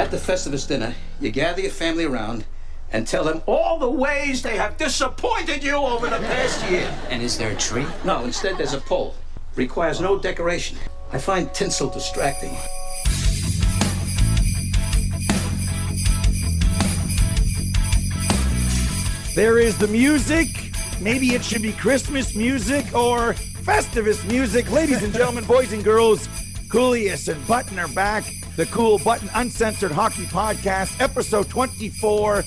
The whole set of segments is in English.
At the Festivus dinner, you gather your family around and tell them all the ways they have disappointed you over the past year. And is there a tree? No, instead there's a pole. Requires no decoration. I find tinsel distracting. There is the music. Maybe it should be Christmas music or Festivus music. Ladies and gentlemen, boys and girls, Kouleas and Button are back. The Cool Button Uncensored Hockey Podcast, episode 24.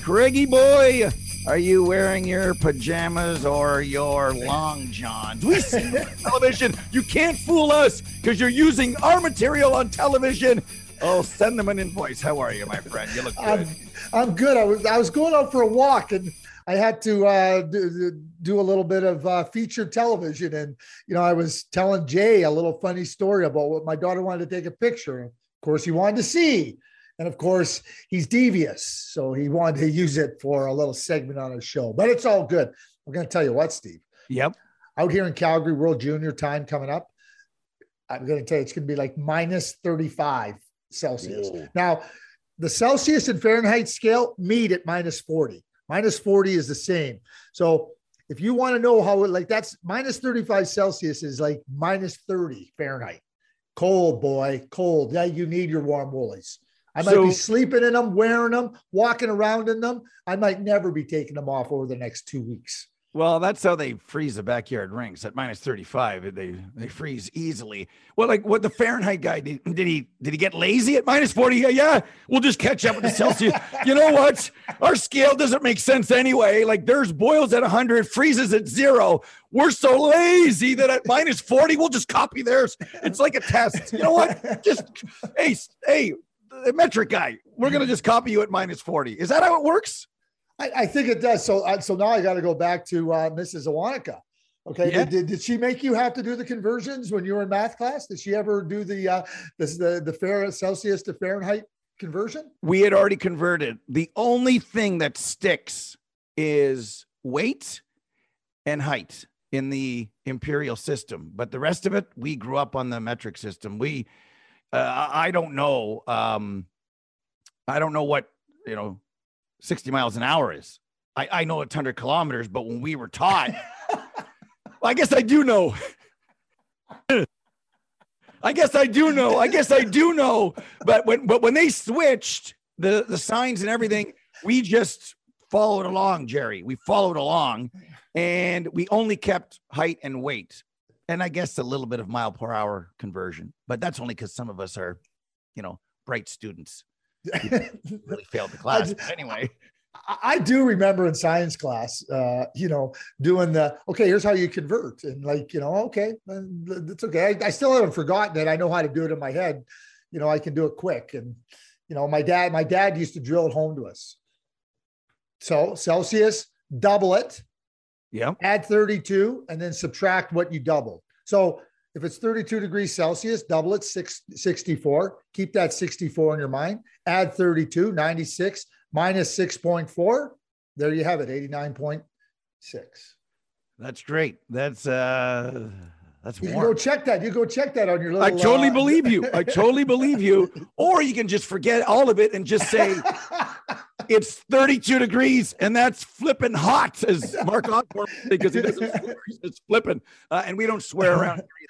Craigie boy, are you wearing your pajamas or your long johns? We see you on television. You can't fool us because you're using our material on television. Oh, send them an invoice. How are you, my friend? You look good. I'm, I'm good. I was I was going out for a walk and I had to uh, do, do a little bit of uh, featured television. And you know, I was telling Jay a little funny story about what my daughter wanted to take a picture. Of course, he wanted to see, and of course, he's devious, so he wanted to use it for a little segment on his show. But it's all good. I'm going to tell you what, Steve. Yep. Out here in Calgary, World Junior time coming up. I'm going to tell you, it's going to be like minus 35 Celsius. Whoa. Now, the Celsius and Fahrenheit scale meet at minus 40. Minus 40 is the same. So if you want to know how it like that's minus 35 Celsius is like minus 30 Fahrenheit. Cold, boy, cold. Yeah, you need your warm woolies. I might So- be sleeping in them, wearing them, walking around in them. I might never be taking them off over the next two weeks. Well, that's how they freeze the backyard rinks at minus 35. They they freeze easily. Well, like what the Fahrenheit guy did, did he did he get lazy at minus 40? Yeah, Yeah, we'll just catch up with the Celsius. you know what? Our scale doesn't make sense anyway. Like theirs boils at 100, freezes at zero. We're so lazy that at minus 40, we'll just copy theirs. It's like a test. You know what? Just hey, hey, the metric guy, we're gonna just copy you at minus 40. Is that how it works? I, I think it does. So, uh, so now I got to go back to uh, Mrs. Awanika. Okay, Yeah. did, did, she make you have to do the conversions when you were in math class? Did she ever do the uh, this the the Fair Celsius to Fahrenheit conversion? we had already converted. The only thing that sticks is weight and height in the imperial system, but the rest of it, we grew up on the metric system. We, uh, I I don't know, um, I don't know what you know, sixty miles an hour is. I, I know it's hundred kilometers, but when we were taught, well, I guess I do know. I guess I do know. I guess I do know. But when but when they switched the the signs and everything, we just followed along, Jerry. We followed along, and we only kept height and weight, and I guess a little bit of mile per hour conversion. But that's only because some of us are, you know, bright students. Really failed the class. But anyway, I, I do remember in science class, uh, you know, doing the okay. Here's how you convert, and like you know, okay, that's okay. I, I still haven't forgotten it. I know how to do it in my head. You know, I can do it quick, and you know, my dad, my dad used to drill it home to us. So Celsius, double it. yeah. add 32 and then subtract what you doubled. So if it's 32 degrees Celsius, double it six, 64. Keep that 64 in your mind. Add 32, 96 minus 6.4. There you have it, 89.6. That's great. That's uh that's You can go check that. You go check that on your little. I totally uh, believe you. I totally believe you. Or you can just forget all of it and just say it's 32 degrees and that's flipping hot, as Mark Osborne because he doesn't swear. Says flipping. Uh, and we don't swear around. here.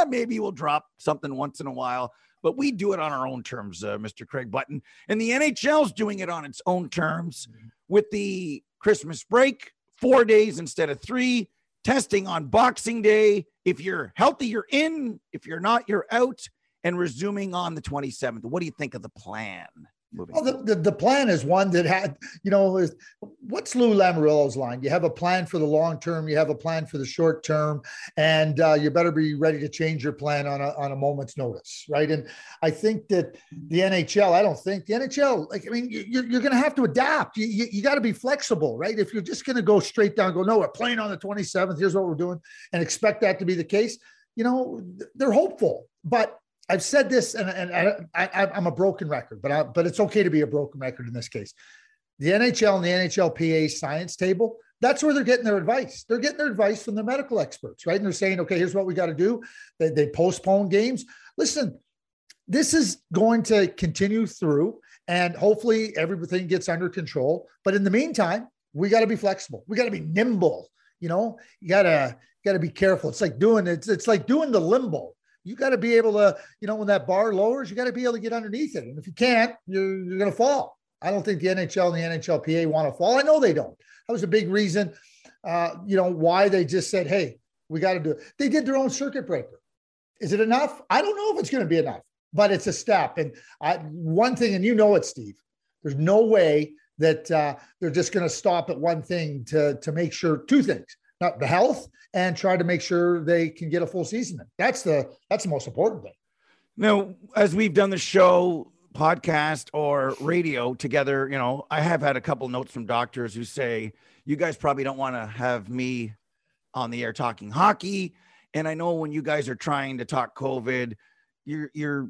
Eh, maybe we'll drop something once in a while, but we do it on our own terms, uh, Mr. Craig Button. And the NHL's doing it on its own terms with the Christmas break, four days instead of three, testing on Boxing Day. If you're healthy, you're in. If you're not, you're out. And resuming on the 27th. What do you think of the plan? Moving Well, the, the, the plan is one that had, you know, is, what's Lou Lamoriello's line? You have a plan for the long term, you have a plan for the short term, and uh, you better be ready to change your plan on a, on a moment's notice, right? And I think that the NHL, I don't think the NHL, like, I mean, you- you're, you're going to have to adapt. You, you, you got to be flexible, right? If you're just going to go straight down, go, no, we're playing on the 27th, here's what we're doing, and expect that to be the case, you know, they're hopeful. But I've said this, and, and I, I, I'm a broken record, but I, but it's okay to be a broken record in this case. The NHL and the NHLPA science table, that's where they're getting their advice. They're getting their advice from the medical experts, right? And they're saying, okay, here's what we got to do. They, they postpone games. Listen, this is going to continue through and hopefully everything gets under control. But in the meantime, we got to be flexible. We got to be nimble. You know, you gotta gotta be careful. It's like doing it's it's like doing the limbo. You got to be able to, you know, when that bar lowers, you got to be able to get underneath it. And if you can't, you're, you're going to fall. I don't think the NHL and the NHLPA want to fall. I know they don't. That was a big reason, uh, you know, why they just said, hey, we got to do it. They did their own circuit breaker. Is it enough? I don't know if it's going to be enough, but it's a step. And I, one thing, and you know it, Steve, there's no way that uh, they're just going to stop at one thing to, to make sure two things, not the health and try to make sure they can get a full season. That's the, that's the most important thing. Now, as we've done the show, podcast or radio together, you know, I have had a couple notes from doctors who say, you guys probably don't want to have me on the air talking hockey. And I know when you guys are trying to talk COVID, you're, you're,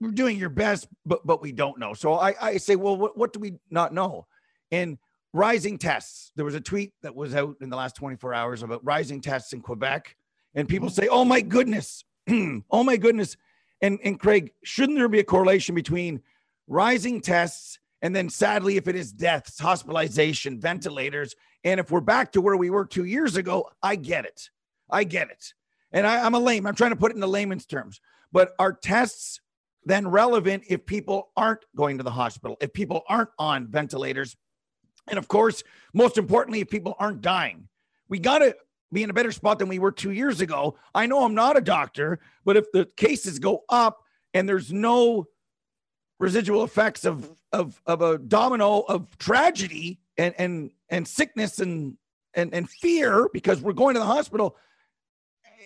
you're doing your best, but, but we don't know. So I, I say, well, what, what do we not know? And rising tests. There was a tweet that was out in the last 24 hours about rising tests in Quebec. And people say, oh my goodness, oh my goodness. And, and Craig, shouldn't there be a correlation between rising tests and then sadly, if it is deaths, hospitalization, ventilators, and if we're back to where we were two years ago, I get it. I get it. And I, I'm a lame. I'm trying to put it in the layman's terms. But are tests then relevant if people aren't going to the hospital, if people aren't on ventilators? And of course, most importantly, if people aren't dying, we got to be in a better spot than we were two years ago. I know I'm not a doctor, but if the cases go up and there's no residual effects of of of a domino of tragedy and and and sickness and and and fear because we're going to the hospital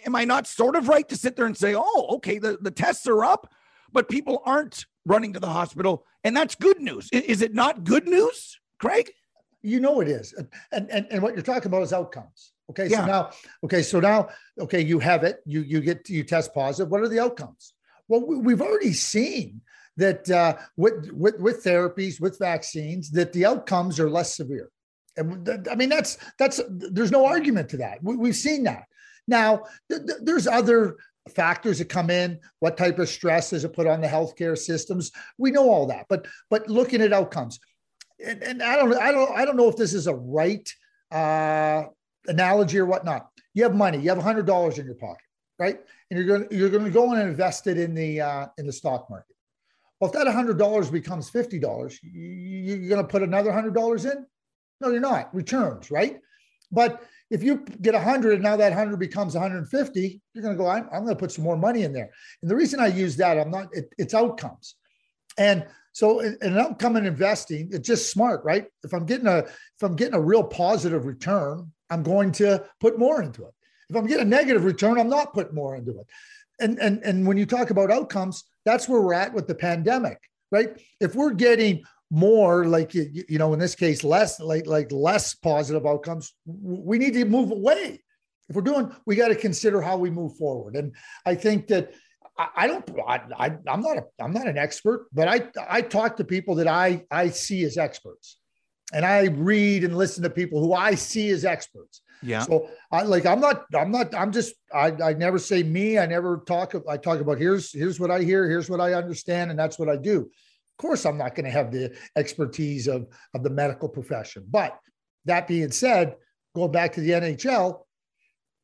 am i not sort of right to sit there and say oh okay the, the tests are up but people aren't running to the hospital. And that's good news. Is it not good news craig you know it is and and, and what you're talking about is outcomes. Okay yeah. so now okay so now okay you have it you you get you test positive what are the outcomes? Well we've already seen that uh, with, with with therapies with vaccines that the outcomes are less severe. And th- i mean that's that's there's no argument to that. We, have seen that. Now th- th- there's other factors that come in what type of stress is it put on the healthcare systems? We know all that but but looking at outcomes and, and i don't i don't i don't know if this is a right uh analogy or whatnot you have money you have hundred dollars in your pocket right and you're going to you're going to go and invest it in the uh in the stock market well, if that $100 becomes $50, you're going to put another $100 in? No, you're not. Returns, right? But if you get 100 and now that 100 becomes 150, you're going to go, I'm, I'm going to put some more money in there. And the reason I use that, I'm not, it, it's outcomes. And so in, in outcome and investing, it's just smart, right? If I'm getting a, if I'm getting a real positive return, I'm going to put more into it. If I'm getting a negative return, I'm not putting more into it. And, and, and when you talk about outcomes, that's where we're at with the pandemic, right? If we're getting more like you, you know in this case less like like less positive outcomes we need to move away if we're doing we got to consider how we move forward and i think that I, I don't I, I i'm not a i'm not an expert but i i talk to people that i i see as experts and i read and listen to people who i see as experts yeah. So I like I'm not I'm not I'm just I I never say me. I never talk I talk about here's here's what I hear, here's what I understand, and that's what I do. Of course, I'm not going to have the expertise of of the medical profession. But that being said, going back to the NHL,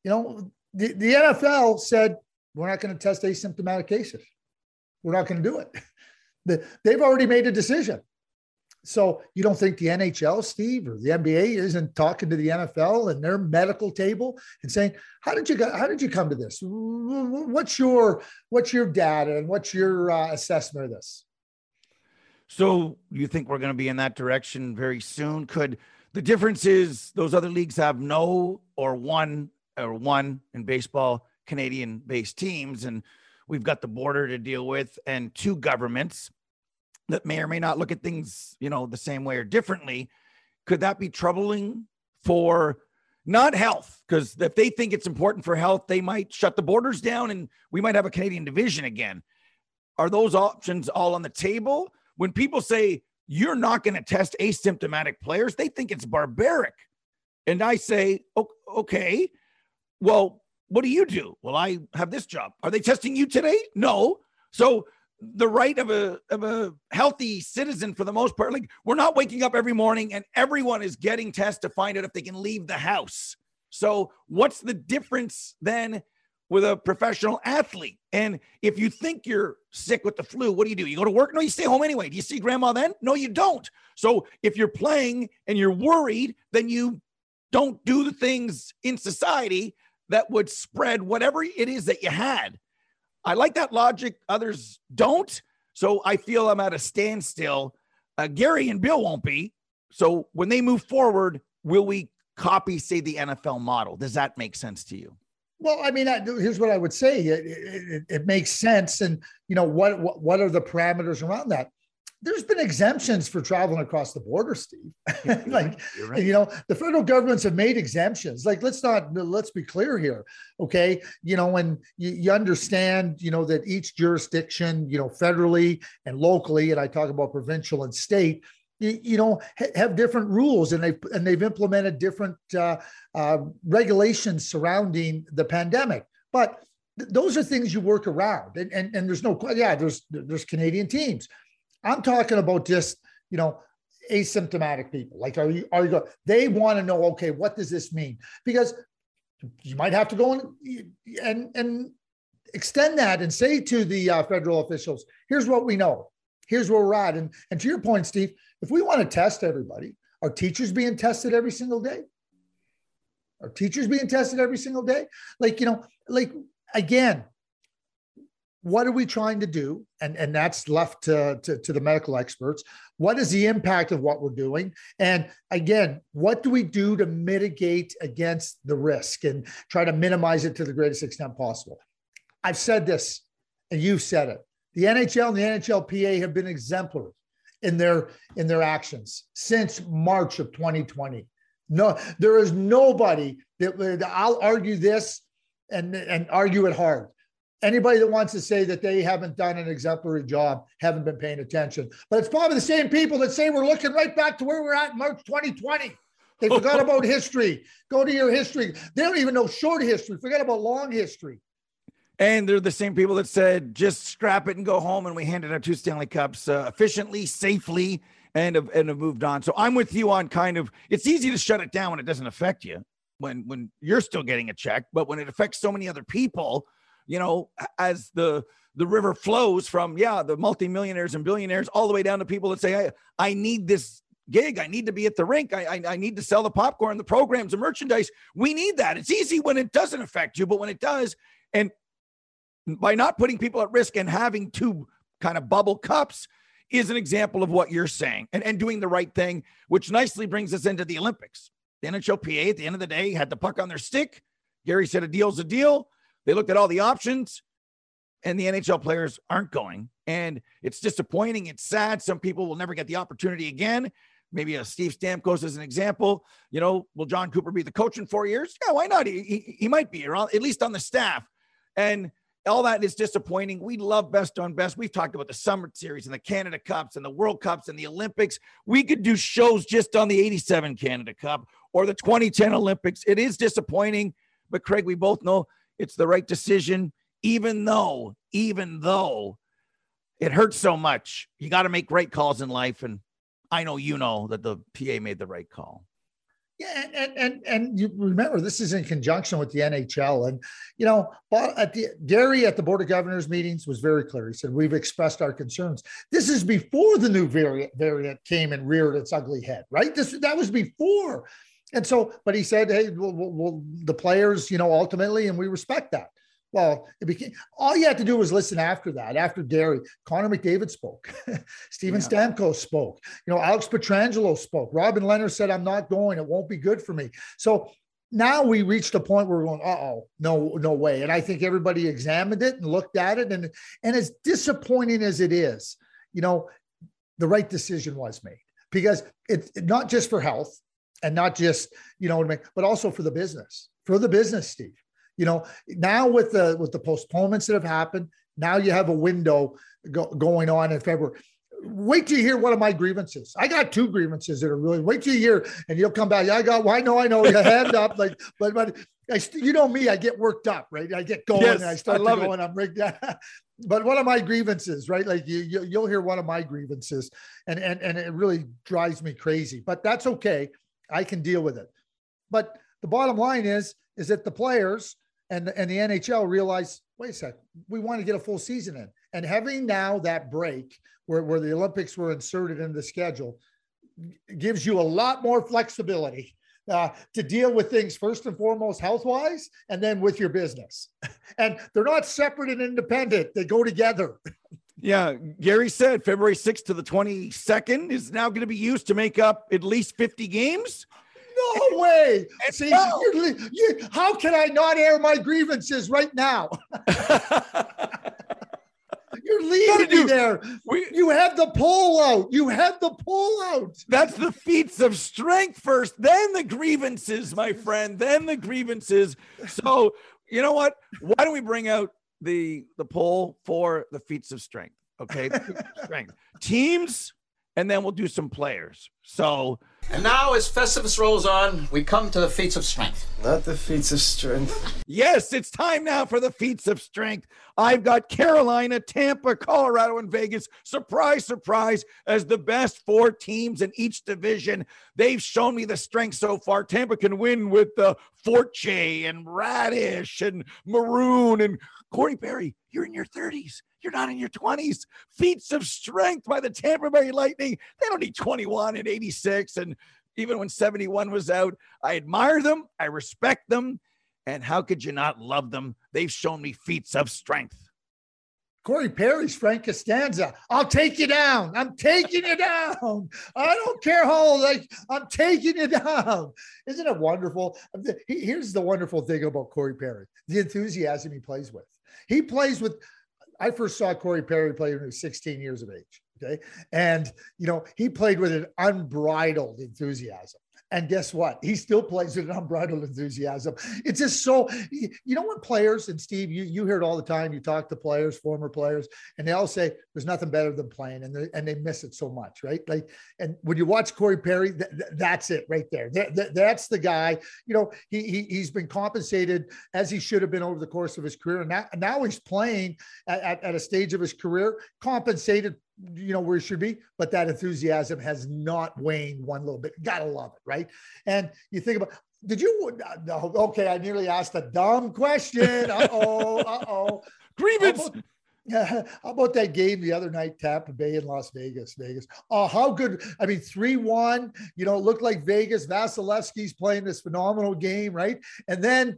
you know, the, the NFL said we're not going to test asymptomatic cases. We're not going to do it. The, they've already made a decision. So you don't think the NHL, Steve, or the NBA isn't talking to the NFL and their medical table and saying, "How did you how did you come to this? What's your what's your data and what's your uh, assessment of this?" So you think we're going to be in that direction very soon? Could the difference is those other leagues have no or one or one in baseball Canadian based teams and we've got the border to deal with and two governments that may or may not look at things, you know, the same way or differently. Could that be troubling for not health? Because if they think it's important for health, they might shut the borders down and we might have a Canadian division again. Are those options all on the table? When people say you're not going to test asymptomatic players, they think it's barbaric. And I say, okay, well, what do you do? Well, I have this job. Are they testing you today? No. So the right of a of a healthy citizen for the most part. Like we're not waking up every morning and everyone is getting tests to find out if they can leave the house. So what's the difference then with a professional athlete? And if you think you're sick with the flu, what do you do? You go to work? No, you stay home anyway. Do you see grandma then? No, you don't. So if you're playing and you're worried, then you don't do the things in society that would spread whatever it is that you had. I like that logic. Others don't. So I feel I'm at a standstill. Uh, Gary and Bill won't be. So when they move forward, will we copy, say, the NFL model? Does that make sense to you? Well, I mean, here's what I would say: it, it, it makes sense, and you know what, what what are the parameters around that? There's been exemptions for traveling across the border, Steve. like, right. you know, the federal governments have made exemptions. Like, let's not, let's be clear here. Okay. You know, when you, you understand, you know, that each jurisdiction, you know, federally and locally, and I talk about provincial and state, you, know, ha- have different rules and they've, and they've implemented different uh, uh, regulations surrounding the pandemic. But th- those are things you work around. And, and, and there's no, yeah, there's, there's Canadian teams I'm talking about just, you know, asymptomatic people. Like, are you, are you, go, they want to know, okay, what does this mean? Because you might have to go and, and, and extend that and say to the uh, federal officials, here's what we know. Here's where we're at. And, and to your point, Steve, if we want to test everybody, are teachers being tested every single day? Are teachers being tested every single day? Like, you know, like again, what are we trying to do? And and that's left to, to, to, the medical experts. What is the impact of what we're doing? And again what do we do to mitigate against the risk and try to minimize it to the greatest extent possible? I've said this and you've said it. The nhl and the nhlpa have been exemplary in their in their actions since march of 2020 no there is nobody that i'll argue this and and argue it hard anybody that wants to say that they haven't done an exemplary job haven't been paying attention. But it's probably the same people that say we're looking right back to where we're at in March 2020. They forgot about history. Go to your history. They don't even know short history. Forget about long history. And they're the same people that said just scrap it and go home. And we handed out two Stanley Cups uh, efficiently, safely, and have, and have moved on. So I'm with you on kind of. It's easy to shut it down when it doesn't affect you, when when you're still getting a check, but when it affects so many other people, you know, as the the river flows from yeah, the multimillionaires and billionaires all the way down to people that say, I, I need this gig. I need to be at the rink. I, I, I need to sell the popcorn, the programs, the merchandise. We need that. It's easy when it doesn't affect you, but when it does, and by not putting people at risk and having two kind of bubble cups is an example of what you're saying and, and doing the right thing, which nicely brings us into the Olympics. The NHLPA at the end of the day had the puck on their stick. Gary said a deal's a deal. They looked at all the options, and the NHL players aren't going. And it's disappointing. It's sad. Some people will never get the opportunity again. Maybe a Steve Stamkos as an example. You know, will Jon Cooper be the coach in four years? Yeah, why not? He, he, he might be, or at least on the staff. And all that is disappointing. We love best on best. We've talked about the Summer Series and the Canada Cups and the World Cups and the Olympics. We could do shows just on the 87 Canada Cup or the 2010 Olympics. It is disappointing, but Craig, we both know it's the right decision, even though, even though it hurts so much. You got to make great calls in life. And I know you know that the PA made the right call. Yeah, and and and you remember this is in conjunction with the NHL, and you know, at the Gary at the Board of Governors meetings was very clear. He said we've expressed our concerns. This is before the new variant variant came and reared its ugly head, right? This that was before and so, but he said, "Hey, well, well, the players, you know, ultimately, and we respect that." Well, it became all you had to do was listen after that. After Gary, Connor McDavid spoke, Steven yeah. Stamkos spoke, you know, Alex Pietrangelo spoke. Robin Lehner said, "I'm not going. It won't be good for me." So now we reached a point where we're going, "Uh oh, no, no way." And I think everybody examined it and looked at it, and and as disappointing as it is, you know, the right decision was made because it's not just for health and not just you know but also for the business for the business steve you know now with the with the postponements that have happened now you have a window go, going on in february wait till you hear one of my grievances. I got two grievances that are really. Wait till you hear, and you'll come back. Yeah, I got. Well, I know, I know. You hand up, like, but but I, you know me. I get worked up, right? I get going, yes, and I start I to go, it. and I'm rigged. but one of my grievances, right? Like you, you, you'll hear one of my grievances, and and and it really drives me crazy. But that's okay. I can deal with it. But the bottom line is, is that the players and and the NHL realize, wait a sec, we want to get a full season in, and having now that break where where the Olympics were inserted in the schedule gives you a lot more flexibility uh, to deal with things first and foremost health wise and then with your business. And they're not separate and independent, they go together. Yeah, Gary said February 6th to the 22nd is now going to be used to make up at least 50 games. No way. See, no. You, how can I not air my grievances right now? You're leading me there. We, you have the pull out. You have the pull out. That's the feats of strength first, then the grievances, my friend, then the grievances. So, you know what? Why don't we bring out the the poll for the feats of strength? Okay, strength teams, and then we'll do some players. So and now, as Festivus rolls on, we come to the feats of strength. Not the feats of strength. Yes, it's time now for the feats of strength. I've got Carolina, Tampa, Colorado, and Vegas. Surprise, surprise, as the best four teams in each division. They've shown me the strength so far. Tampa can win with the uh, Forte and Radish and Maroon and Corey Perry. You're in your 30s. You're not in your 20s. Feats of strength by the Tampa Bay Lightning. They don't need 21 and 86. And even when 71 was out, I admire them. I respect them. And how could you not love them? They've shown me feats of strength. Corey Perry's Frank Costanza. I'll take you down. I'm taking you down. I don't care how I, I'm taking you down. Isn't it wonderful? Here's the wonderful thing about Corey Perry the enthusiasm he plays with. He plays with I first saw Corey Perry play when he was 16 years of age. Okay. And, you know, he played with an unbridled enthusiasm. And guess what? He still plays with an unbridled enthusiasm. It's just so, you know, what players, and Steve, you, you hear it all the time, you talk to players, former players, and they all say there's nothing better than playing, and they, and they miss it so much, right? Like, and when you watch Corey Perry, th- th- that's it right there. Th- that's the guy, you know, he, he, he's been compensated as he should have been over the course of his career. And now, now he's playing at, at, at a stage of his career, compensated you know where it should be but that enthusiasm has not waned one little bit gotta love it right and you think about did you uh, okay i nearly asked a dumb question uh-oh uh-oh grievance how about, yeah, how about that game the other night, Tampa Bay in Las Vegas? Vegas. Oh, how good! I mean, three-one. You know, it looked like Vegas. Vasilevskiy's playing this phenomenal game, right? And then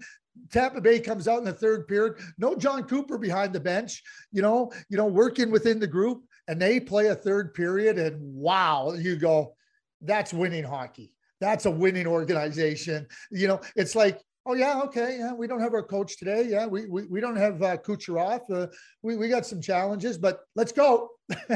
Tampa Bay comes out in the third period. No Jon Cooper behind the bench. You know, you know, working within the group and they play a third period and wow, you go, that's winning hockey. That's a winning organization. You know, it's like, oh yeah, okay, yeah, we don't have our coach today. Yeah, we we, we don't have uh, Kucherov. Uh, we we got some challenges, but let's go.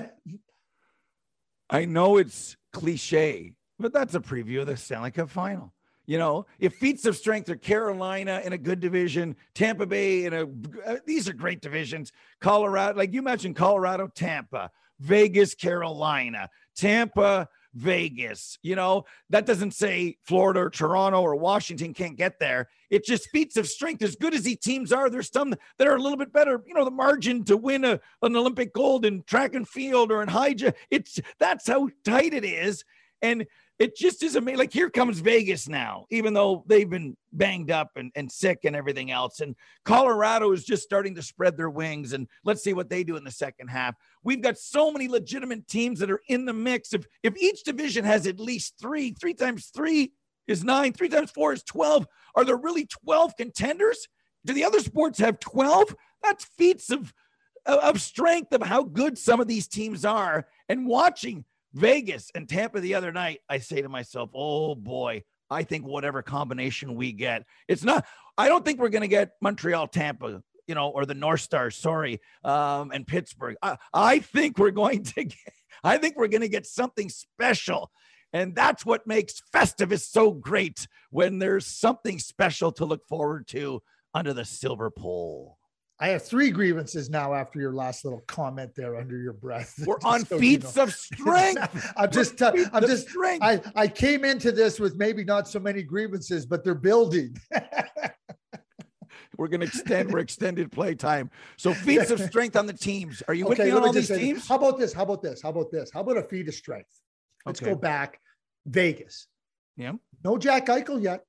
I know it's cliche, but that's a preview of the Stanley Cup final. You know, if feats of strength are Carolina in a good division, Tampa Bay in a, uh, these are great divisions. Colorado, like you mentioned, Colorado, Tampa, Vegas, Carolina, Tampa, Vegas. You know, that doesn't say Florida or Toronto or Washington can't get there. It just feats of strength. As good as these teams are, there's some that are a little bit better. You know, the margin to win a, an Olympic gold in track and field or in high it's that's how tight it is. And it just is amazing. Like here comes Vegas now, even though they've been banged up and, and sick and everything else. And Colorado is just starting to spread their wings. And let's see what they do in the second half. We've got so many legitimate teams that are in the mix. If if each division has at least three, three times three is nine, three times four is 12. Are there really 12 contenders? Do the other sports have 12? That's feats of of strength of how good some of these teams are. And watching Vegas and Tampa the other night, I say to myself, oh boy, I think whatever combination we get, it's not, I don't think we're going to get Montreal, Tampa, you know, or the North Star, sorry, um, and Pittsburgh. I, I think we're going to get, I think we're going to get something special. And that's what makes Festivus so great when there's something special to look forward to under the silver pole. I have three grievances now after your last little comment there under your breath. We're Just on so you feats know. of strength. I'm just, I'm just, strength. I, I came into this with maybe not so many grievances, but they're building. We're going to extend. We're extended play time. So feats of strength on the teams. Are you with me on all these say this. teams? How about this? How about this? How about this? How about a feat of strength? Let's Okay. go back. Vegas. Yeah. No Jack Eichel yet.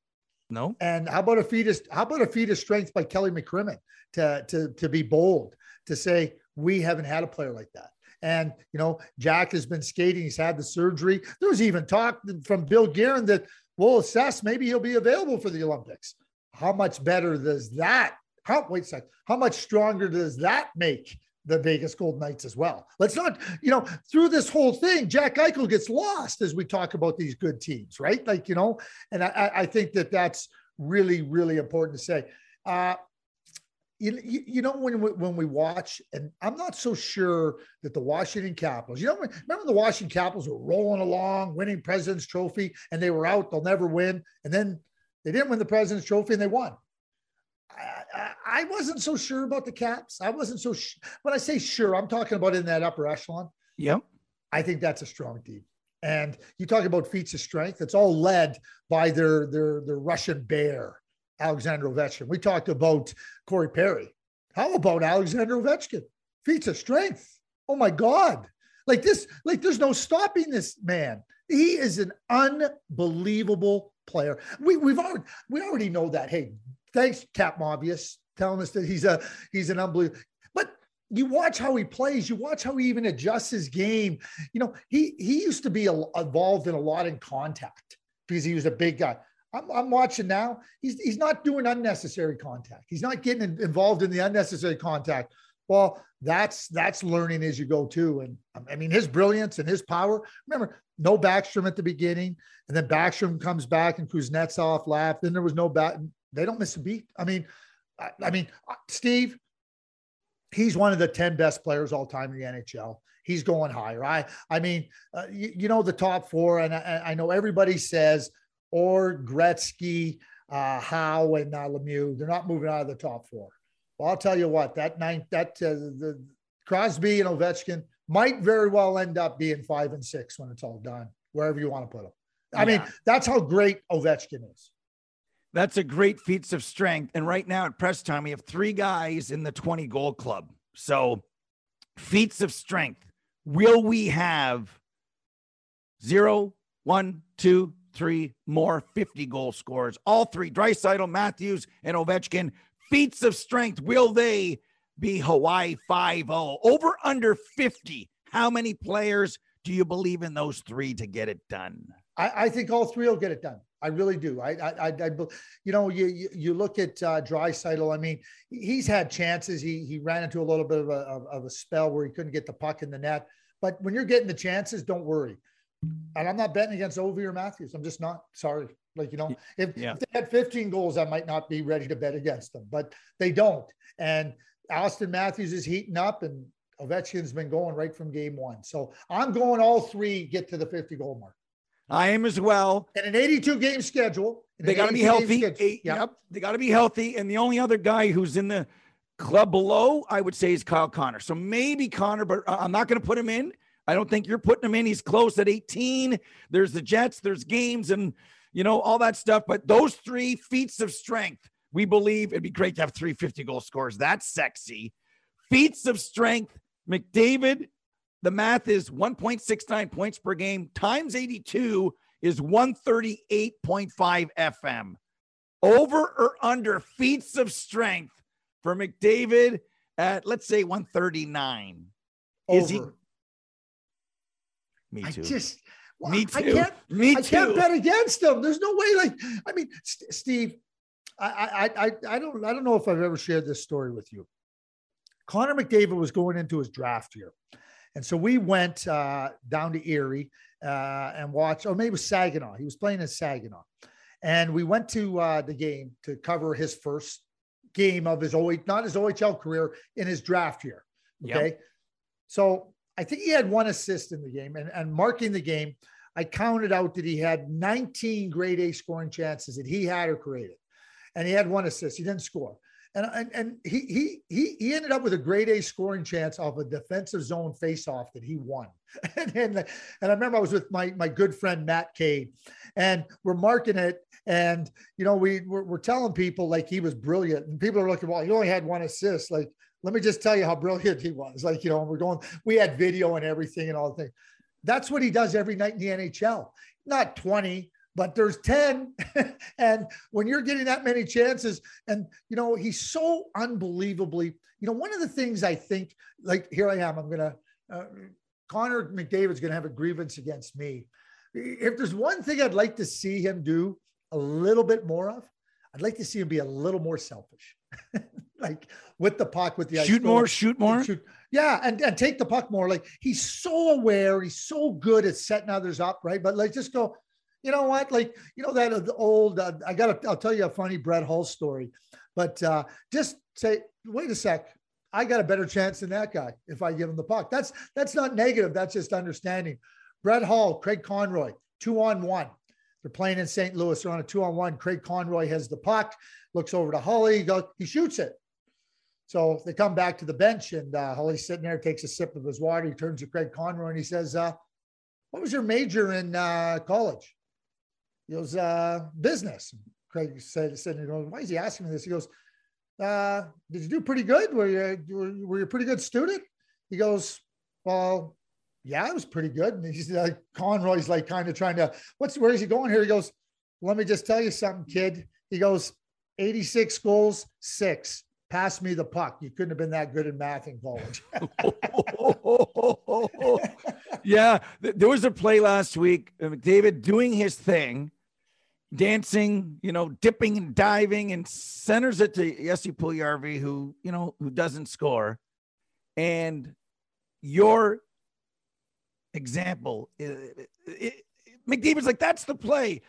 No. And how about a feat of how about a feat of strength by Kelly McCrimmon to to to be bold to say we haven't had a player like that. And you know, Jack has been skating. He's had the surgery. There was even talk from Bill Guerin that we'll assess maybe he'll be available for the Olympics. How much better does that? How wait a sec? How much stronger does that make the Vegas Golden Knights as well? Let's not, you know, through this whole thing, Jack Eichel gets lost as we talk about these good teams, right? Like you know, and I, I think that that's really, really important to say. Uh, you, you, know when we, when we watch, and I'm not so sure that the Washington Capitals. You know, remember the Washington Capitals were rolling along, winning President's Trophy, and they were out. They'll never win, and then they didn't win the President's Trophy, and they won. I, I, wasn't so sure about the Caps. I wasn't so. Sh- when I say sure, I'm talking about in that upper echelon. Yep. I think that's a strong team. And you talk about feats of strength. It's all led by their their their Russian bear, Alexander Ovechkin. We talked about Corey Perry. How about Alexander Ovechkin? Feats of strength. Oh my God! Like this, like there's no stopping this man. He is an unbelievable player. We we've already we already know that. Hey, thanks, Cap Mobius, telling us that he's a he's an unbelievable. But you watch how he plays. You watch how he even adjusts his game. You know, he he used to be a, involved in a lot in contact because he was a big guy. I'm, I'm watching now. He's he's not doing unnecessary contact. He's not getting involved in the unnecessary contact. Well, that's that's learning as you go too. And I mean, his brilliance and his power. Remember, no Backstrom at the beginning, and then Backstrom comes back and Kuznetsov left. Then there was no back. They don't miss a beat. I mean, I, I mean, Steve, he's one of the 10 best players all time in the NHL. He's going higher. I, I mean, uh, you, you know, the top four, and I, I know everybody says, or Gretzky, uh, Howe, and uh, Lemieux, they're not moving out of the top four. Well, I'll tell you what, that ninth, that uh, the Crosby and Ovechkin might very well end up being five and six when it's all done, wherever you want to put them. I mean, that's how great Ovechkin is. That's a great feats of strength. And right now at press time, we have three guys in the 20 goal club. So feats of strength. Will we have zero, one, two, three more 50 goal scorers? All three, Draisaitl, Matthews, and Ovechkin. Feats of strength. Will they be Hawaii 5 0? Over under 50. How many players do you believe in those three to get it done? I, I think all three will get it done. I really do. I, I, I, I you know, you, you, you look at uh, Draisaitl. I mean, he's had chances. He, he ran into a little bit of a, of, of a spell where he couldn't get the puck in the net. But when you're getting the chances, don't worry. And I'm not betting against Ovi or Matthews. I'm just not sorry. Like, you know, if, Yeah. if they had 15 goals, I might not be ready to bet against them, but they don't. And Auston Matthews is heating up and Ovechkin's been going right from game one. So I'm going all three get to the 50 goal mark. I am as well. And an 82 game schedule. They got to be healthy. Eh, Yep. Yep. They got to be healthy. And the only other guy who's in the club below, I would say, is Kyle Connor. So maybe Connor, but I'm not going to put him in. I don't think you're putting him in. He's close at 18. There's the Jets, there's games, and you know all that stuff. But those three feats of strength, we believe it'd be great to have three 50 goal scores. That's sexy. Feats of strength, McDavid. The math is 1.69 points per game times 82 is 138.5 FM. Over or under feats of strength for McDavid at let's say 139. Is he- Over. Me I too. just, well, Me I too. can't, Me I can't bet against them. There's no way. Like, I mean, St- Steve, I, I, I, I don't, I don't know if I've ever shared this story with you. Connor McDavid was going into his draft year. And so we went uh, down to Erie uh, and watched, or maybe it was Saginaw. He was playing in Saginaw. And we went to uh, the game to cover his first game of his OH, not his OHL career, in his draft year. Yep. Okay. So I think he had one assist in the game. And, and marking the game, I counted out that he had 19 grade A scoring chances that he had or created. And he had one assist. He didn't score. And and, and he he he ended up with a grade A scoring chance off a defensive zone faceoff that he won. and, and and I remember I was with my my good friend Matt Cade, and we're marking it, and you know we we're, we're telling people like he was brilliant, and people are looking, well, he only had one assist, like. Let me just tell you how brilliant he was. Like, you know, we're going, we had video and everything and all the things. That's what he does every night in the NHL. Not 20, but there's 10 and when you're getting that many chances and you know he's so unbelievably you know one of the things i think like here i am i'm gonna uh, connor mcdavid's gonna have a grievance against me. If there's one thing i'd like to see him do a little bit more of i'd like to see him be a little more selfish. Like with the puck with the shoot more shoot more? Shoot. yeah and, and take the puck more. Like he's so aware he's so good at setting others up right? But like just go you know what? Like, you know, that old, uh, I got to, I'll tell you a funny Brett Hull story, but uh, just say, wait a sec. I got a better chance than that guy if I give him the puck. That's, that's not negative. That's just understanding. Brett Hull, Craig Conroy, two on one. They're playing in St. Louis. They're on a two on one. Craig Conroy has the puck, looks over to Hully. he goes, he shoots it. So they come back to the bench, and uh, Hully's sitting there, takes a sip of his water. He turns to Craig Conroy and he says, uh, "What was your major in uh, college?" He goes, uh, business. Craig said, said, you know, why is he asking me this? He goes, uh, did you do pretty good? Were you, were, you a pretty good student? He goes, well, yeah, I was pretty good. And he's like, Conroy's like kind of trying to, what's, where is he going here? He goes, let me just tell you something, kid. He goes, 86 goals, six. Pass me the puck. You couldn't have been that good in math in college. yeah, there was a play last week. David doing his thing, dancing, you know, dipping and diving, and centers it to Jesse Puljujarvi, who you know who doesn't score. And your example, it, it, McDavid's like, that's the play.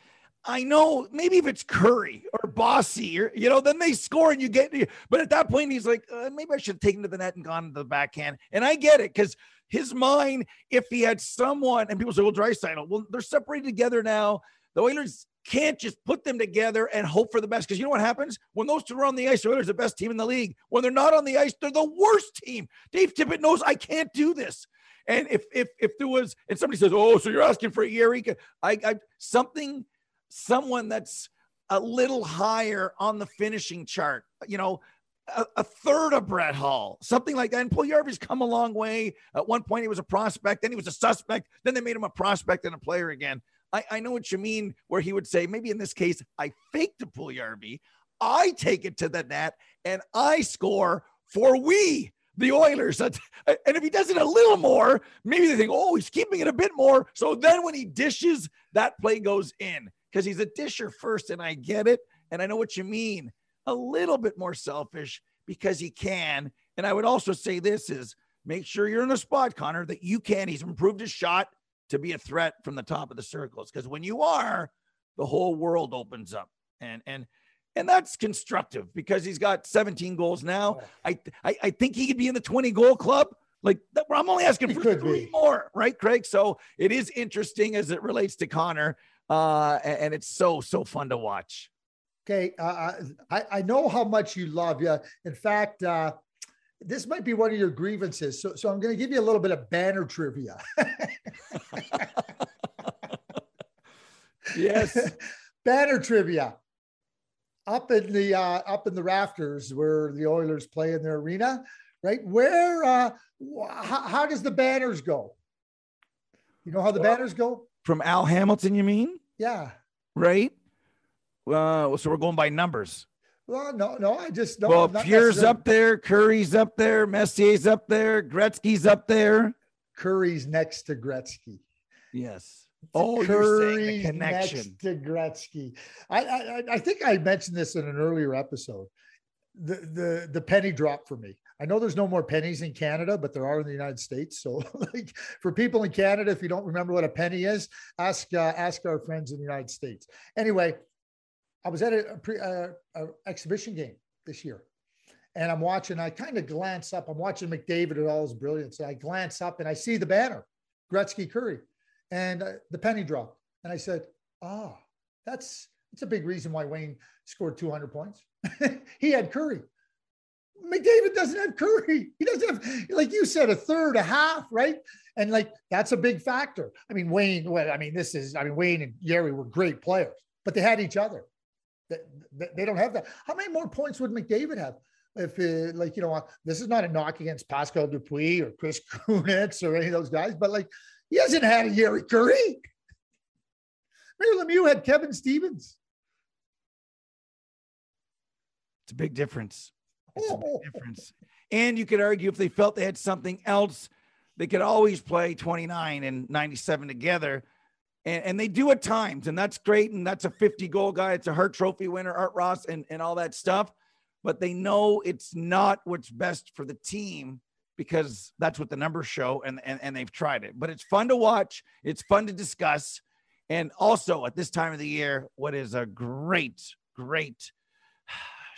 I know maybe if it's Kurri or Bossy or you know, then they score and you get. But at that point, he's like, uh, maybe I should have taken to the net and gone to the backhand. And I get it because his mind, if he had someone, and people say, well, Draisaitl, well, they're separated together now. The Oilers can't just put them together and hope for the best. Because you know what happens when those two are on the ice? The Oilers are the best team in the league. When they're not on the ice, they're the worst team. Dave Tippett knows I can't do this. And if if if there was, and somebody says, "Oh, so you're asking for a Eureka," I, I something someone that's a little higher on the finishing chart, you know, a, a, third of Brett Hull, something like that. And Puljujarvi's come a long way. At one point, he was a prospect, then he was a suspect, then they made him a prospect and a player again. I, I know what you mean, where he would say, maybe in this case, I faked a Puljujarvi, I take it to the net, and I score for we the Oilers. And if he does it a little more, maybe they think, oh, he's keeping it a bit more. So then when he dishes, that play goes in because he's a disher first, and I get it. And I know what you mean. A little bit more selfish because he can. And I would also say this is make sure you're in a spot, Connor, that you can. He's improved his shot to be a threat from the top of the circles. Because when you are, the whole world opens up. And and and that's constructive because he's got 17 goals now. I, I I think he could be in the 20 goal club. Like I'm only asking he for three be. more, right, Craig? So it is interesting as it relates to Connor uh, and it's so so fun to watch. Okay, uh, I I know how much you love you. In fact, uh, this might be one of your grievances. So so I'm going to give you a little bit of banner trivia. yes, banner trivia. Up in the uh, up in the rafters where the Oilers play in their arena, right? Where uh, how, how does the banners go? You know how the well, banners go? From Al Hamilton, you mean? Yeah. Right? Uh, so we're going by numbers. Well, no, no, I just no. Well, Pierre's up there, Kurri's up there, Messier's up there, Gretzky's up there. Kurri's next to Gretzky. Yes. Oh, Kurri's connection next to Gretzky. I, I I think I mentioned this in an earlier episode. The the the penny drop for me. I know there's no more pennies in Canada, but there are in the United States. So, like for people in Canada, if you don't remember what a penny is, ask uh, ask our friends in the United States. Anyway, I was at a, pre, uh, a exhibition game this year, and I'm watching. I kind of glance up. I'm watching McDavid at all his brilliance. I glance up and I see the banner, Gretzky Kurri, and uh, the penny drop. And I said, "Ah, that's that's a big reason why Wayne scored 200 points. he had Kurri." McDavid doesn't have Kurri. He doesn't have, like you said, a third, a half, right? And like that's a big factor. I mean, Wayne, well, I mean, this is, I mean, Wayne and Jari were great players, but they had each other. They, they don't have that. How many more points would McDavid have? If it, like you know, this is not a knock against Pascal Dupuis or Chris Kunitz or any of those guys, but like he hasn't had a Jari Kurri. Mario Lemieux had Kevin Stevens. It's a big difference. It's a big oh. difference. And you could argue if they felt they had something else, they could always play 29 and 97 together. And, and they do at times, and that's great. And that's a 50 goal guy. It's a Hart Trophy winner, Art Ross, and, and all that stuff. But they know it's not what's best for the team because that's what the numbers show, and, and, and they've tried it. But it's fun to watch, it's fun to discuss. And also at this time of the year, what is a great, great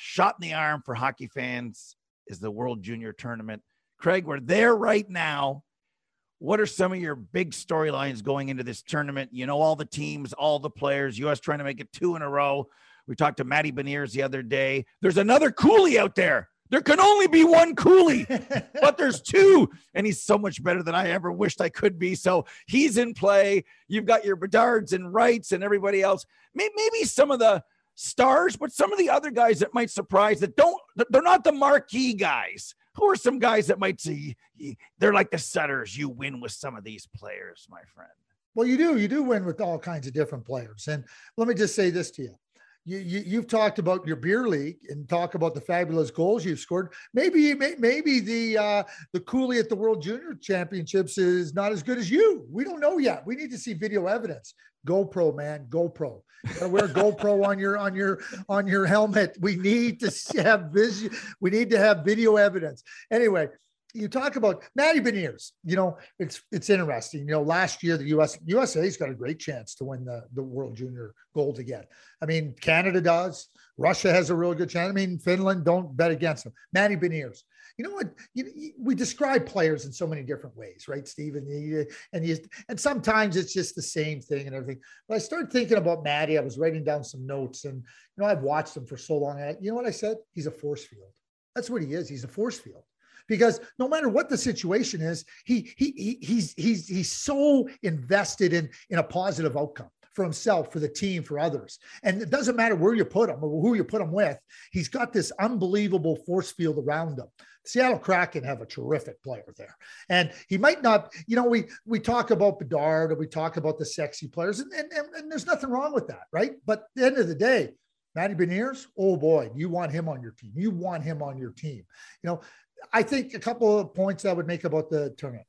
shot in the arm for hockey fans is the World Junior Tournament. Craig, we're there right now. What are some of your big storylines going into this tournament? You know, all the teams, all the players, US trying to make it two in a row. We talked to Matty Beniers the other day. There's another Cooley out there. There can only be one Cooley, but there's two, and he's so much better than I ever wished I could be. So he's in play. You've got your Bedards and Wrights and everybody else. Maybe some of the stars, but some of the other guys that might surprise that don't, they're not the marquee guys. Who are some guys that might see they're like the setters? You win with some of these players, my friend. Well, you do. You do win with all kinds of different players. And let me just say this to you. You, you have talked about your beer league and talk about the fabulous goals you've scored. Maybe maybe the uh, the Cooley at the World Junior Championships is not as good as you. We don't know yet. We need to see video evidence. GoPro, man, GoPro. You gotta wear GoPro on your on your on your helmet. We need to have vision. We need to have video evidence. Anyway, you talk about Matty Beniers. You know, it's it's interesting. You know, last year the US USA's got a great chance to win the the World Junior Gold again. I mean, Canada does. Russia has a really good chance. I mean, Finland don't bet against them. Matty Beniers. You know what? You, you, we describe players in so many different ways, right, Stephen? And you, and, you, and sometimes it's just the same thing and everything. But I started thinking about Matty. I was writing down some notes, and you know, I've watched him for so long. I, you know what I said? He's a force field. That's what he is. He's a force field because no matter what the situation is, he, he, he he's he's he's so invested in in a positive outcome for himself, for the team, for others. And it doesn't matter where you put him or who you put him with. He's got this unbelievable force field around him. Seattle Kraken have a terrific player there. And he might not, you know, we we talk about Bedard we talk about the sexy players, and, and, and, and there's nothing wrong with that, right? But at the end of the day, Matty Beniers, oh boy, you want him on your team. You want him on your team. You know, I think a couple of points I would make about the tournament,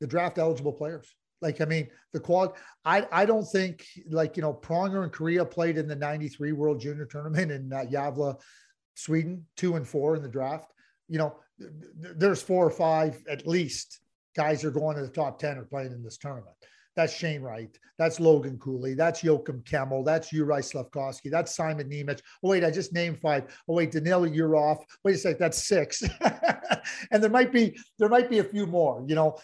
the draft eligible players. Like, I mean, the quality, I, I don't think like, you know, Pronger and Kariya played in the 93 World Junior Tournament in uh, Sweden, two and four in the draft. You know, th- there's four or five at least guys are going to the top 10 are playing in this tournament. That's Shane Wright. That's Logan Cooley. That's Joakim Kemell. That's Juraj Slafkovsky. That's Simon Nemec. Oh, wait, I just named five. Oh, wait, Danil Yurov. Wait a sec, that's six. and there might be there might be a few more, you know.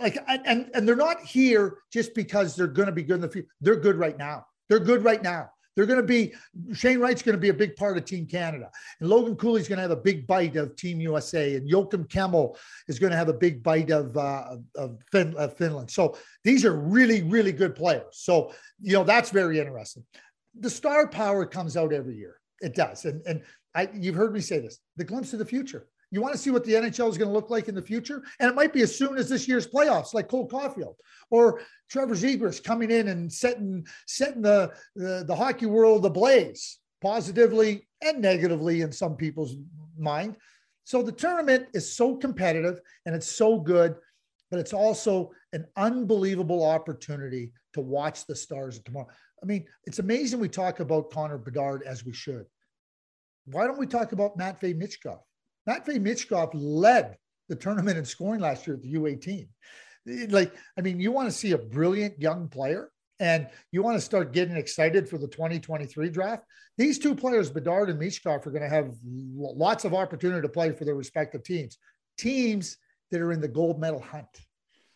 Like and and they're not here just because they're going to be good in the future. They're good right now. They're good right now. They're going to be Shane Wright's going to be a big part of Team Canada, and Logan Cooley's going to have a big bite of Team USA, and Joakim Kemell is going to have a big bite of uh, of, fin- of Finland. So these are really really good players. So you know that's very interesting. The star power comes out every year. It does, and and I, you've heard me say this: the glimpse of the future. You want to see what the NHL is going to look like in the future? And it might be as soon as this year's playoffs, like Cole Caufield or Trevor Zegras coming in and setting setting the, the, the hockey world ablaze positively and negatively in some people's mind. So the tournament is so competitive and it's so good, but it's also an unbelievable opportunity to watch the stars of tomorrow. I mean, it's amazing we talk about Connor Bedard as we should. Why don't we talk about Matvey Michkov? Matvey Michkov led the tournament in scoring last year at the U18. Like, I mean, you want to see a brilliant young player and you want to start getting excited for the 2023 draft. These two players, Bedard and Michkov, are going to have lots of opportunity to play for their respective teams. Teams that are in the gold medal hunt.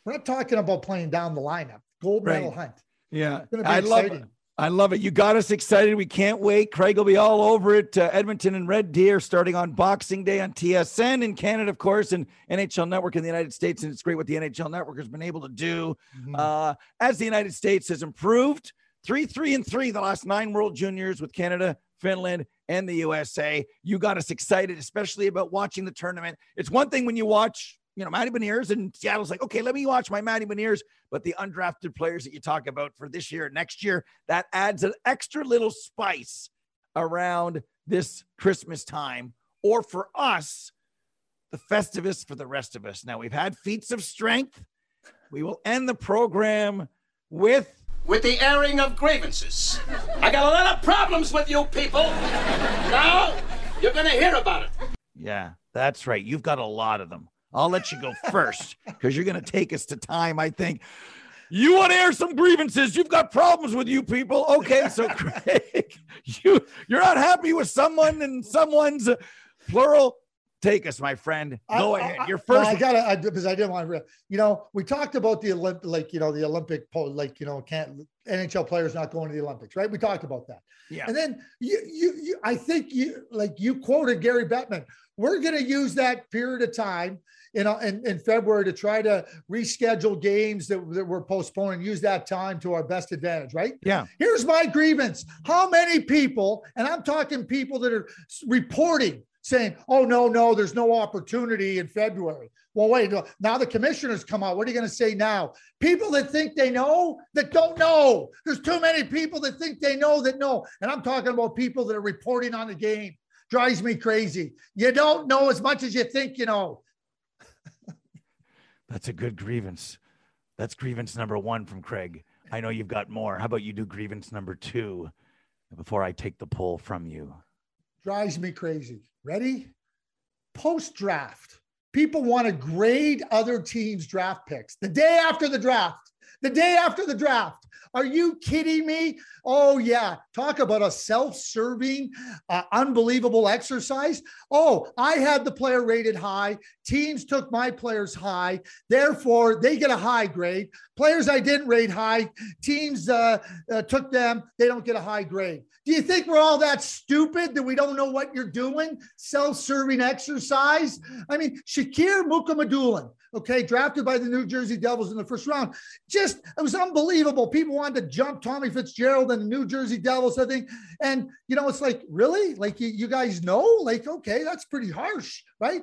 We're not talking about playing down the lineup. Gold right. medal hunt. Yeah, I exciting. love I love it. You got us excited. We can't wait. Craig will be all over it. Uh, Edmonton and Red Deer starting on Boxing Day on TSN in Canada, of course, and NHL Network in the United States. And it's great what the NHL Network has been able to do Mhm. uh, as the United States has improved. Three, three, and three the last nine World Juniors with Canada, Finland, and the USA. You got us excited, especially about watching the tournament. It's one thing when you watch, you know, Matty Beniers and Seattle's like, okay, let me watch my Matty Beniers. But the undrafted players that you talk about for this year, next year, that adds an extra little spice around this Christmas time. Or for us, the Festivus for the rest of us. Now we've had feats of strength. We will end the program with With the airing of grievances. I got a lot of problems with you people. Now, you're gonna hear about it. Yeah, that's right. You've got a lot of them. I'll let you go first because you're going to take us to time, I think. You want to air some grievances. You've got problems with you people. Okay, so Craig, you you're not happy with someone and someone's uh, plural. Take us, my friend. Go I- ahead. I- Your no, first. I gotta I, because I didn't want to. You know, we talked about the Olympic, like you know, the Olympic, po- like you know, can't NHL players not going to the Olympics, right? We talked about that, yeah. and then you, you, you I think you, like you quoted Gary Bettman. We're going to use that period of time in, uh, in in February to try to reschedule games that, that were postponed and use that time to our best advantage, right? Yeah. Here's my grievance. How many people, and I'm talking people that are reporting saying, oh, no, no, there's no opportunity in February. Well, wait, now the commissioners come out. What are you going to say now? People that think they know that don't know. There's too many people that think they know that know. And I'm talking about people that are reporting on the game. Drives me crazy. You don't know as much as you think you know. That's a good grievance. That's grievance number one from Craig. I know you've got more. How about you do grievance number two before I take the poll from you? drives me crazy. Ready? Post draft, people want to grade other teams' draft picks the day after the draft. The day after the draft. Are you kidding me? Oh, yeah. Talk about a self serving, uh, unbelievable exercise. Oh, I had the player rated high. Teams took my players high. Therefore, they get a high grade. Players I didn't rate high, teams uh, uh, took them. They don't get a high grade. Do you think we're all that stupid that we don't know what you're doing? Self-serving exercise. I mean, Shakir Mukhamadullin, okay, drafted by the New Jersey Devils in the first round. Just it was unbelievable. People wanted to jump Tommy Fitzgerald and the New Jersey Devils, I think. And you know, it's like, really? Like you, you guys know? Like, okay, that's pretty harsh, right?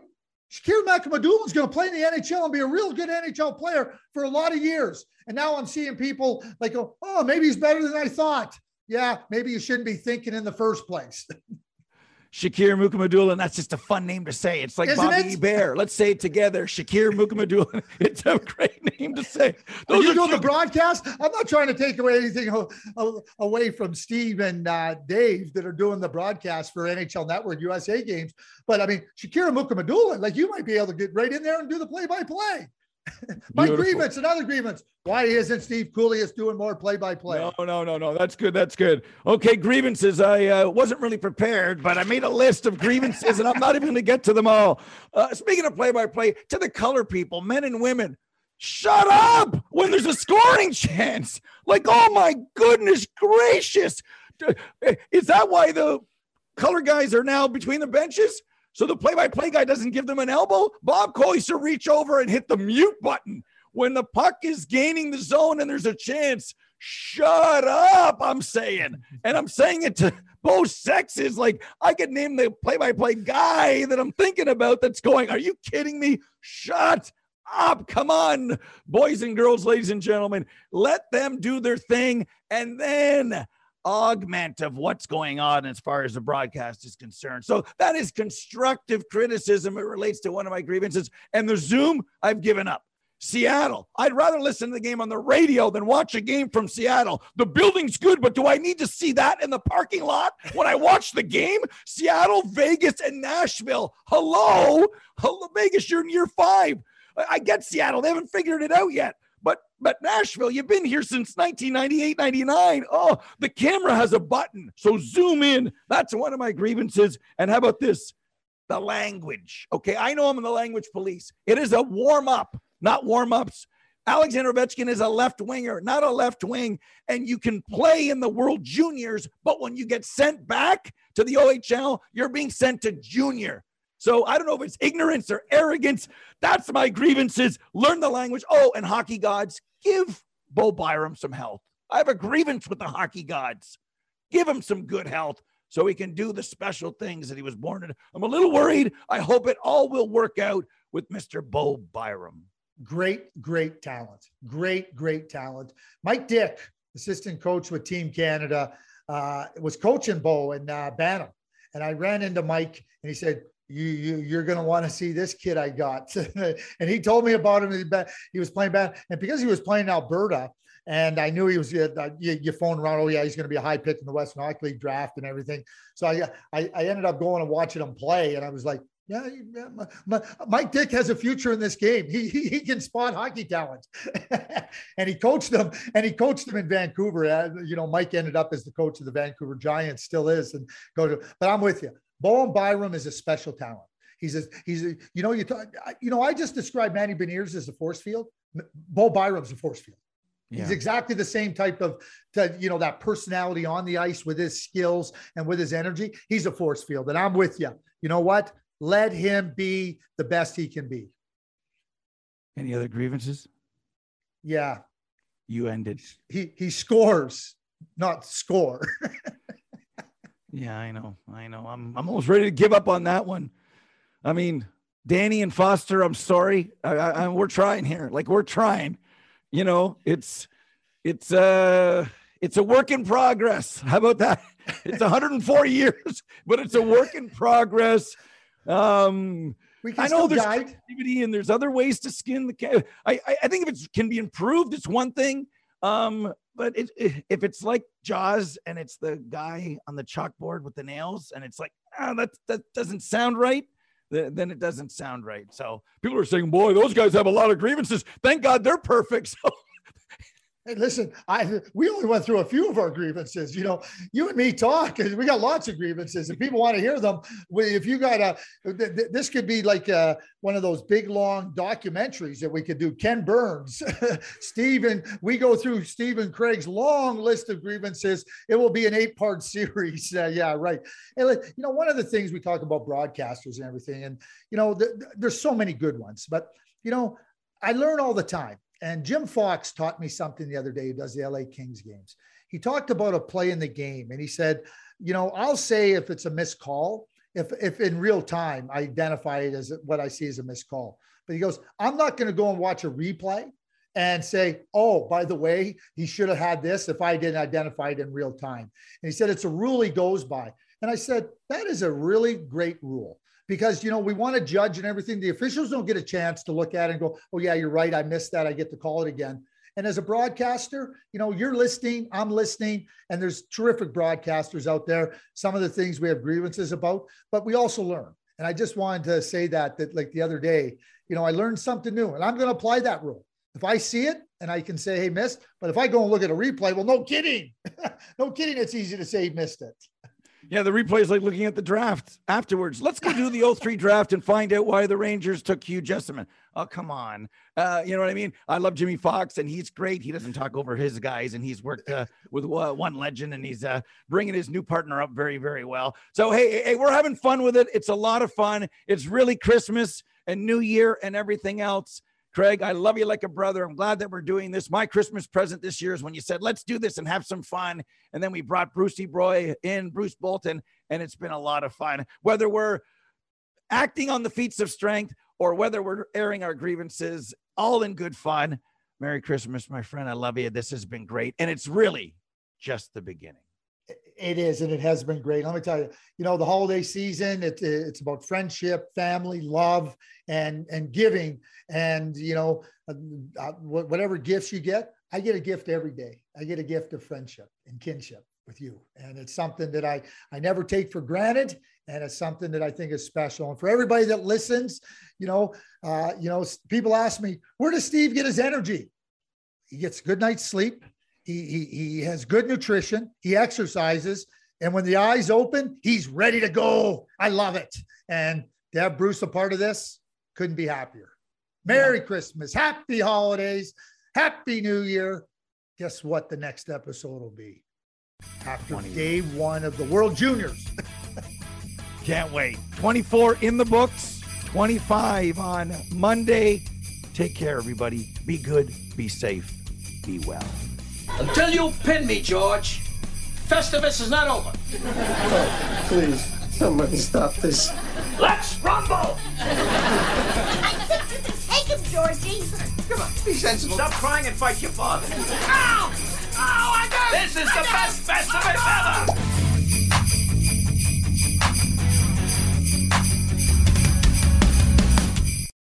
Shakir Mukhamadullin is going to play in the NHL and be a real good NHL player for a lot of years. And now I'm seeing people like, go, oh, maybe he's better than I thought yeah, maybe you shouldn't be thinking in the first place. Shakir Mukhamadullin. That's just a fun name to say. It's like Isn't Bobby it? Bear. Let's say it together. Shakir Mukhamadullin. It's a great name to say. Are Those you are doing the broadcast? I'm not trying to take away anything away from Steve and uh, Dave that are doing the broadcast for NHL Network USA games. But I mean, Shakira Mukhamadullin, like you might be able to get right in there and do the play-by-play. My Beautiful. grievance, another grievance. Why isn't Steve Kouleas doing more play-by-play? No, no, no, no. That's good. That's good. Okay, grievances. I uh, wasn't really prepared, but I made a list of grievances, and I'm not even going to get to them all. Uh, speaking of play-by-play, to the color people, men and women, shut up when there's a scoring chance. Like, oh my goodness gracious, is that why the color guys are now between the benches? So the play-by-play guy doesn't give them an elbow. Bob Cole used to reach over and hit the mute button when the puck is gaining the zone and there's a chance. Shut up, I'm saying. And I'm saying it to both sexes. Like I could name the play-by-play guy that I'm thinking about that's going, Are you kidding me? Shut up. Come on, boys and girls, ladies and gentlemen. Let them do their thing and then augment of what's going on as far as the broadcast is concerned. So that is constructive criticism. It relates to one of my grievances. And the Zoom, I've given up. Seattle. I'd rather listen to the game on the radio than watch a game from Seattle. The building's good, but do I need to see that in the parking lot when I watch the game? Seattle, Vegas, and Nashville. Hello. Hello, Vegas, you're in year five. I I get Seattle. They haven't figured it out yet. But Nashville, you've been here since 1998, 99. Oh, the camera has a button. So zoom in. That's one of my grievances. And how about this? The language. Okay, I know I'm in the language police. It is a warm up, not warm ups. Alexander Ovechkin is a left winger, not a left wing. And you can play in the World Juniors, but when you get sent back to the OHL, you're being sent to junior. So I don't know if it's ignorance or arrogance. That's my grievances. Learn the language. Oh, and hockey gods, give Bo Byram some health. I have a grievance with the hockey gods. Give him some good health so he can do the special things that he was born in. I'm a little worried. I hope it all will work out with Mr. Bo Byram. Great, great talent. Great, great talent. Mike Dyck, assistant coach with Team Canada, uh, was coaching Bo in uh, Bantam. And I ran into Mike and he said, you, you you're going to want to see this kid I got. and he told me about him. He was playing bad. And because he was playing Alberta, and I knew he was, you, you phoned around, oh, yeah, he's going to be a high pick in the Western Hockey League draft and everything. So I, I, I ended up going and watching him play. And I was like, yeah, yeah my, my, Mike Dyck has a future in this game. He, he, he can spot hockey talent. and he coached them and he coached them in Vancouver. Uh, you know, Mike ended up as the coach of the Vancouver Giants, still is. And go to, but I'm with you. Bowen Byram is a special talent. He's a, he's a, you know, you talk, you know, I just described Matty Beniers as a force field. Bo Byram's a force field. Yeah. He's exactly the same type of, to, you know, that personality on the ice with his skills and with his energy. He's a force field, and I'm with you. You know what? Let him be the best he can be. Any other grievances? Yeah. You ended. He he scores, not score. yeah, I know. I know. I'm I'm almost ready to give up on that one. I mean, Danny and Foster, I'm sorry. I, I, we're trying here. Like we're trying you know, it's it's uh it's a work in progress. How about that? It's 104 years, but it's a work in progress. Um, I know there's guide. creativity and there's other ways to skin the cat. I, I think if it can be improved, it's one thing. Um, but it, if it's like Jaws and it's the guy on the chalkboard with the nails and it's like, ah, that, that doesn't sound right, then it doesn't sound right. So people are saying, boy, those guys have a lot of grievances. Thank God they're perfect. So Hey, listen, I we only went through a few of our grievances. You know, you and me talk, and we got lots of grievances, and people want to hear them. If you got a, this could be like a, uh, one of those big long documentaries that we could do. Ken Burns, Stephen, we go through Stephen Craig's long list of grievances. It will be an eight-part series. Uh, yeah, right. And you know, one of the things we talk about broadcasters and everything, and you know, there's so many good ones, but you know, I learn all the time and Jim Fox taught me something the other day, He does the LA Kings games. He talked about a play in the game and he said, you know, I'll say if it's a missed call, if, if in real time I identify it as what I see as a missed call. But he goes, I'm not going to go and watch a replay and say, oh, by the way, he should have had this if I didn't identify it in real time. And he said, it's a rule he goes by. And I said, that is a really great rule because you know we want to judge and everything. The officials don't get a chance to look at it and go, "Oh yeah, you're right. I missed that. I get to call it again." And as a broadcaster, you know, you're listening, I'm listening, and there's terrific broadcasters out there. Some of the things we have grievances about, but we also learn. And I just wanted to say that that like the other day, you know, I learned something new, and I'm going to apply that rule. If I see it and I can say, "Hey, missed," but if I go and look at a replay, well, no kidding, no kidding, it's easy to say missed it. Yeah, the replay is like looking at the draft afterwards. Let's go do the 03 draft and find out why the Rangers took Hugh Jessiman. Oh, come on. Uh, you know what I mean? I love Jimmy Fox, and he's great. He doesn't talk over his guys, and he's worked uh, with uh, one legend, and he's uh, bringing his new partner up very, very well. So, hey, hey, we're having fun with it. It's a lot of fun. It's really Christmas and New Year and everything else. Craig, I love you like a brother. I'm glad that we're doing this. My Christmas present this year is when you said, let's do this and have some fun. And then we brought Brucey Broy in, Bruce Bolton, and it's been a lot of fun. Whether we're acting on the feats of strength or whether we're airing our grievances, all in good fun. Merry Christmas, my friend. I love you. This has been great. And it's really just the beginning. It is, and it has been great. Let me tell you, you know, the holiday season, it, it's about friendship, family, love, and and giving. And you know, uh, uh whatever gifts you get, I get a gift every day. I get a gift of friendship and kinship with you, and it's something that I I never take for granted, and it's something that I think is special. And for everybody that listens, you know, uh, you know, people ask me, where does Steve get his energy? He gets a good night's sleep he, he, he has good nutrition. He exercises. And when the eyes open, he's ready to go. I love it. And to have Bruce a part of this, couldn't be happier. Merry yeah. Christmas. Happy holidays. Happy New Year. Guess what the next episode will be? After 20. day one of the World Juniors. Can't wait. 24 in the books, 25 on Monday. Take care, everybody. Be good, be safe, be well. Until you pin me, George, Festivus is not over. Oh, Please, somebody stop this. Let's rumble! Take him, Georgie. Come on, be sensible. Stop crying and fight your father. Ow! Ow, I got This is the best Festivus